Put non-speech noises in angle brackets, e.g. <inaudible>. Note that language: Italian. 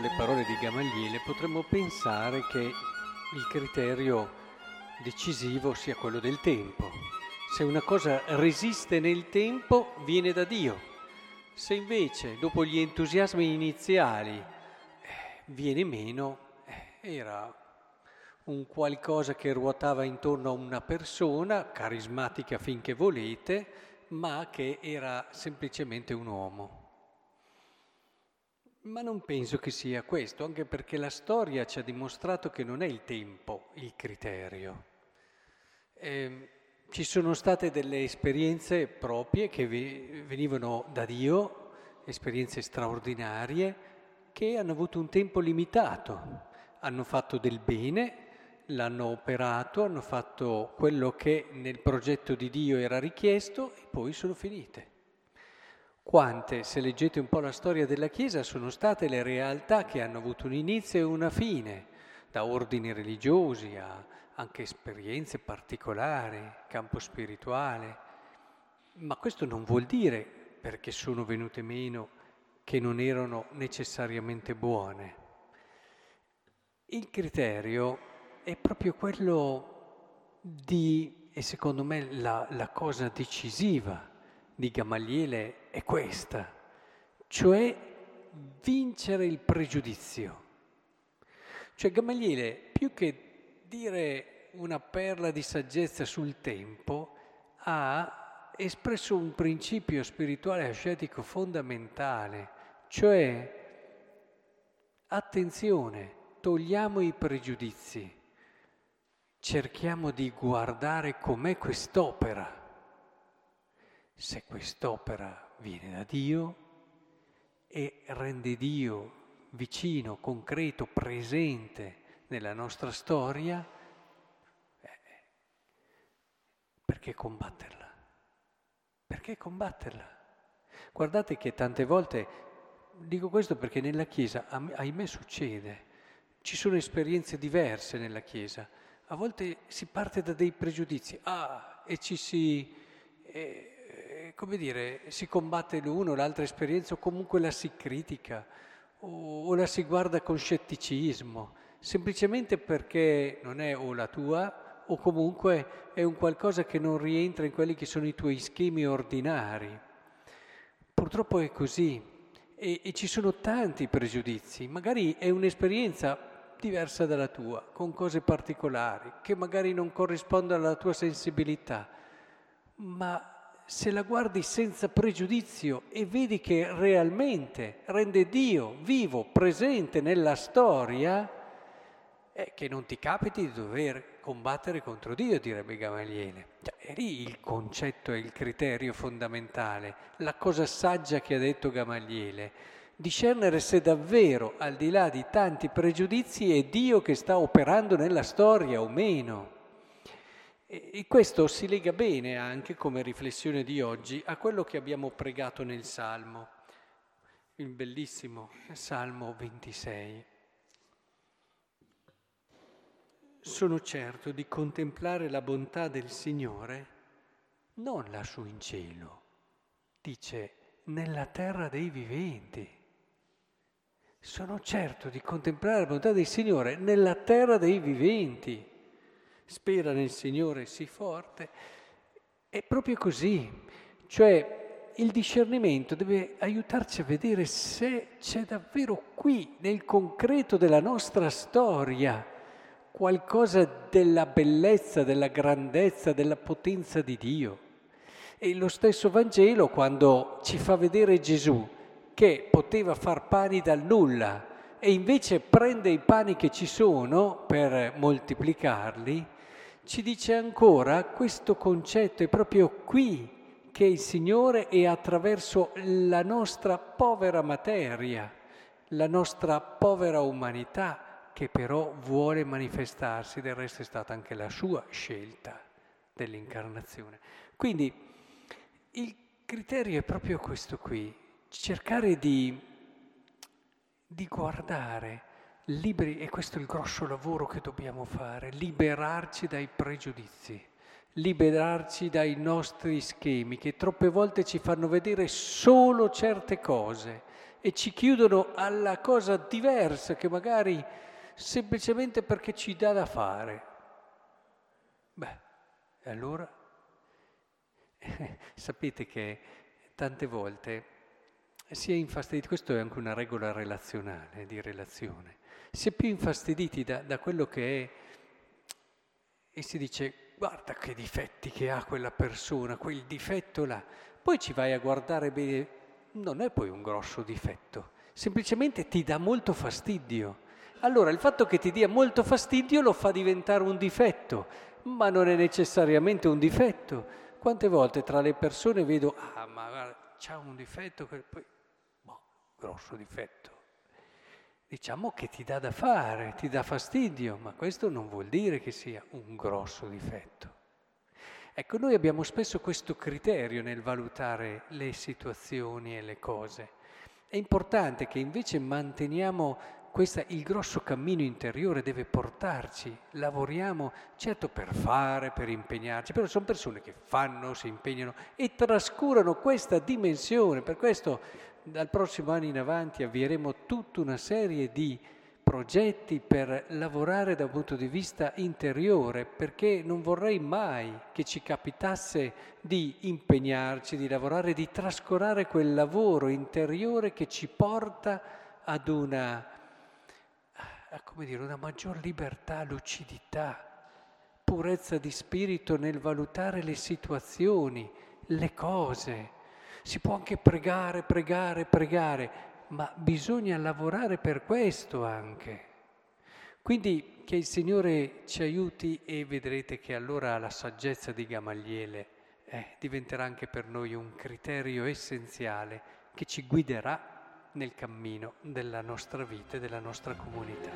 alle parole di Gamaliele potremmo pensare che il criterio decisivo sia quello del tempo. Se una cosa resiste nel tempo, viene da Dio. Se invece, dopo gli entusiasmi iniziali, eh, viene meno, eh, era un qualcosa che ruotava intorno a una persona, carismatica finché volete, ma che era semplicemente un uomo. Ma non penso che sia questo, anche perché la storia ci ha dimostrato che non è il tempo il criterio. Eh, ci sono state delle esperienze proprie che venivano da Dio, esperienze straordinarie, che hanno avuto un tempo limitato, hanno fatto del bene, l'hanno operato, hanno fatto quello che nel progetto di Dio era richiesto e poi sono finite. Quante, se leggete un po' la storia della Chiesa, sono state le realtà che hanno avuto un inizio e una fine, da ordini religiosi a anche esperienze particolari, campo spirituale. Ma questo non vuol dire, perché sono venute meno, che non erano necessariamente buone. Il criterio è proprio quello di, e secondo me la, la cosa decisiva di Gamaliele è questa, cioè vincere il pregiudizio. Cioè Gamaliele, più che dire una perla di saggezza sul tempo, ha espresso un principio spirituale ascetico fondamentale, cioè attenzione, togliamo i pregiudizi, cerchiamo di guardare com'è quest'opera se quest'opera viene da Dio e rende Dio vicino, concreto, presente nella nostra storia, eh, perché combatterla? Perché combatterla? Guardate che tante volte, dico questo perché nella Chiesa, ahimè succede, ci sono esperienze diverse nella Chiesa, a volte si parte da dei pregiudizi, ah, e ci si... Eh, come dire, si combatte l'uno, l'altra esperienza o comunque la si critica o, o la si guarda con scetticismo, semplicemente perché non è o la tua o comunque è un qualcosa che non rientra in quelli che sono i tuoi schemi ordinari. Purtroppo è così e, e ci sono tanti pregiudizi, magari è un'esperienza diversa dalla tua, con cose particolari, che magari non corrispondono alla tua sensibilità, ma se la guardi senza pregiudizio e vedi che realmente rende Dio vivo, presente nella storia, è che non ti capiti di dover combattere contro Dio, direbbe Gamaliele. Cioè, è lì il concetto e il criterio fondamentale, la cosa saggia che ha detto Gamaliele, discernere se davvero, al di là di tanti pregiudizi, è Dio che sta operando nella storia o meno. E questo si lega bene anche come riflessione di oggi a quello che abbiamo pregato nel Salmo, il bellissimo Salmo 26. Sono certo di contemplare la bontà del Signore non lassù in cielo, dice nella terra dei viventi. Sono certo di contemplare la bontà del Signore nella terra dei viventi spera nel Signore sii forte. È proprio così, cioè il discernimento deve aiutarci a vedere se c'è davvero qui, nel concreto della nostra storia, qualcosa della bellezza, della grandezza, della potenza di Dio. E lo stesso Vangelo quando ci fa vedere Gesù che poteva far pani dal nulla e invece prende i pani che ci sono per moltiplicarli, ci dice ancora questo concetto è proprio qui che il Signore è attraverso la nostra povera materia, la nostra povera umanità, che però vuole manifestarsi, del resto è stata anche la sua scelta dell'incarnazione. Quindi il criterio è proprio questo qui, cercare di, di guardare liberi, e questo è il grosso lavoro che dobbiamo fare, liberarci dai pregiudizi, liberarci dai nostri schemi che troppe volte ci fanno vedere solo certe cose e ci chiudono alla cosa diversa che magari semplicemente perché ci dà da fare. Beh, e allora? <laughs> sapete che tante volte si è infastiditi, questo è anche una regola relazionale, di relazione, si è più infastiditi da, da quello che è e si dice guarda che difetti che ha quella persona, quel difetto là, poi ci vai a guardare bene, non è poi un grosso difetto, semplicemente ti dà molto fastidio. Allora il fatto che ti dia molto fastidio lo fa diventare un difetto, ma non è necessariamente un difetto. Quante volte tra le persone vedo, ah ma guarda, c'ha un difetto, poi, boh, grosso difetto. Diciamo che ti dà da fare, ti dà fastidio, ma questo non vuol dire che sia un grosso difetto. Ecco, noi abbiamo spesso questo criterio nel valutare le situazioni e le cose. È importante che invece manteniamo questa, il grosso cammino interiore deve portarci, lavoriamo certo per fare, per impegnarci, però sono persone che fanno, si impegnano e trascurano questa dimensione. Per questo dal prossimo anno in avanti avvieremo tutta una serie di progetti per lavorare da un punto di vista interiore, perché non vorrei mai che ci capitasse di impegnarci, di lavorare, di trascurare quel lavoro interiore che ci porta ad una dire, una maggior libertà, lucidità, purezza di spirito nel valutare le situazioni, le cose. Si può anche pregare, pregare, pregare, ma bisogna lavorare per questo anche. Quindi che il Signore ci aiuti e vedrete che allora la saggezza di Gamaliele eh, diventerà anche per noi un criterio essenziale che ci guiderà nel cammino della nostra vita e della nostra comunità.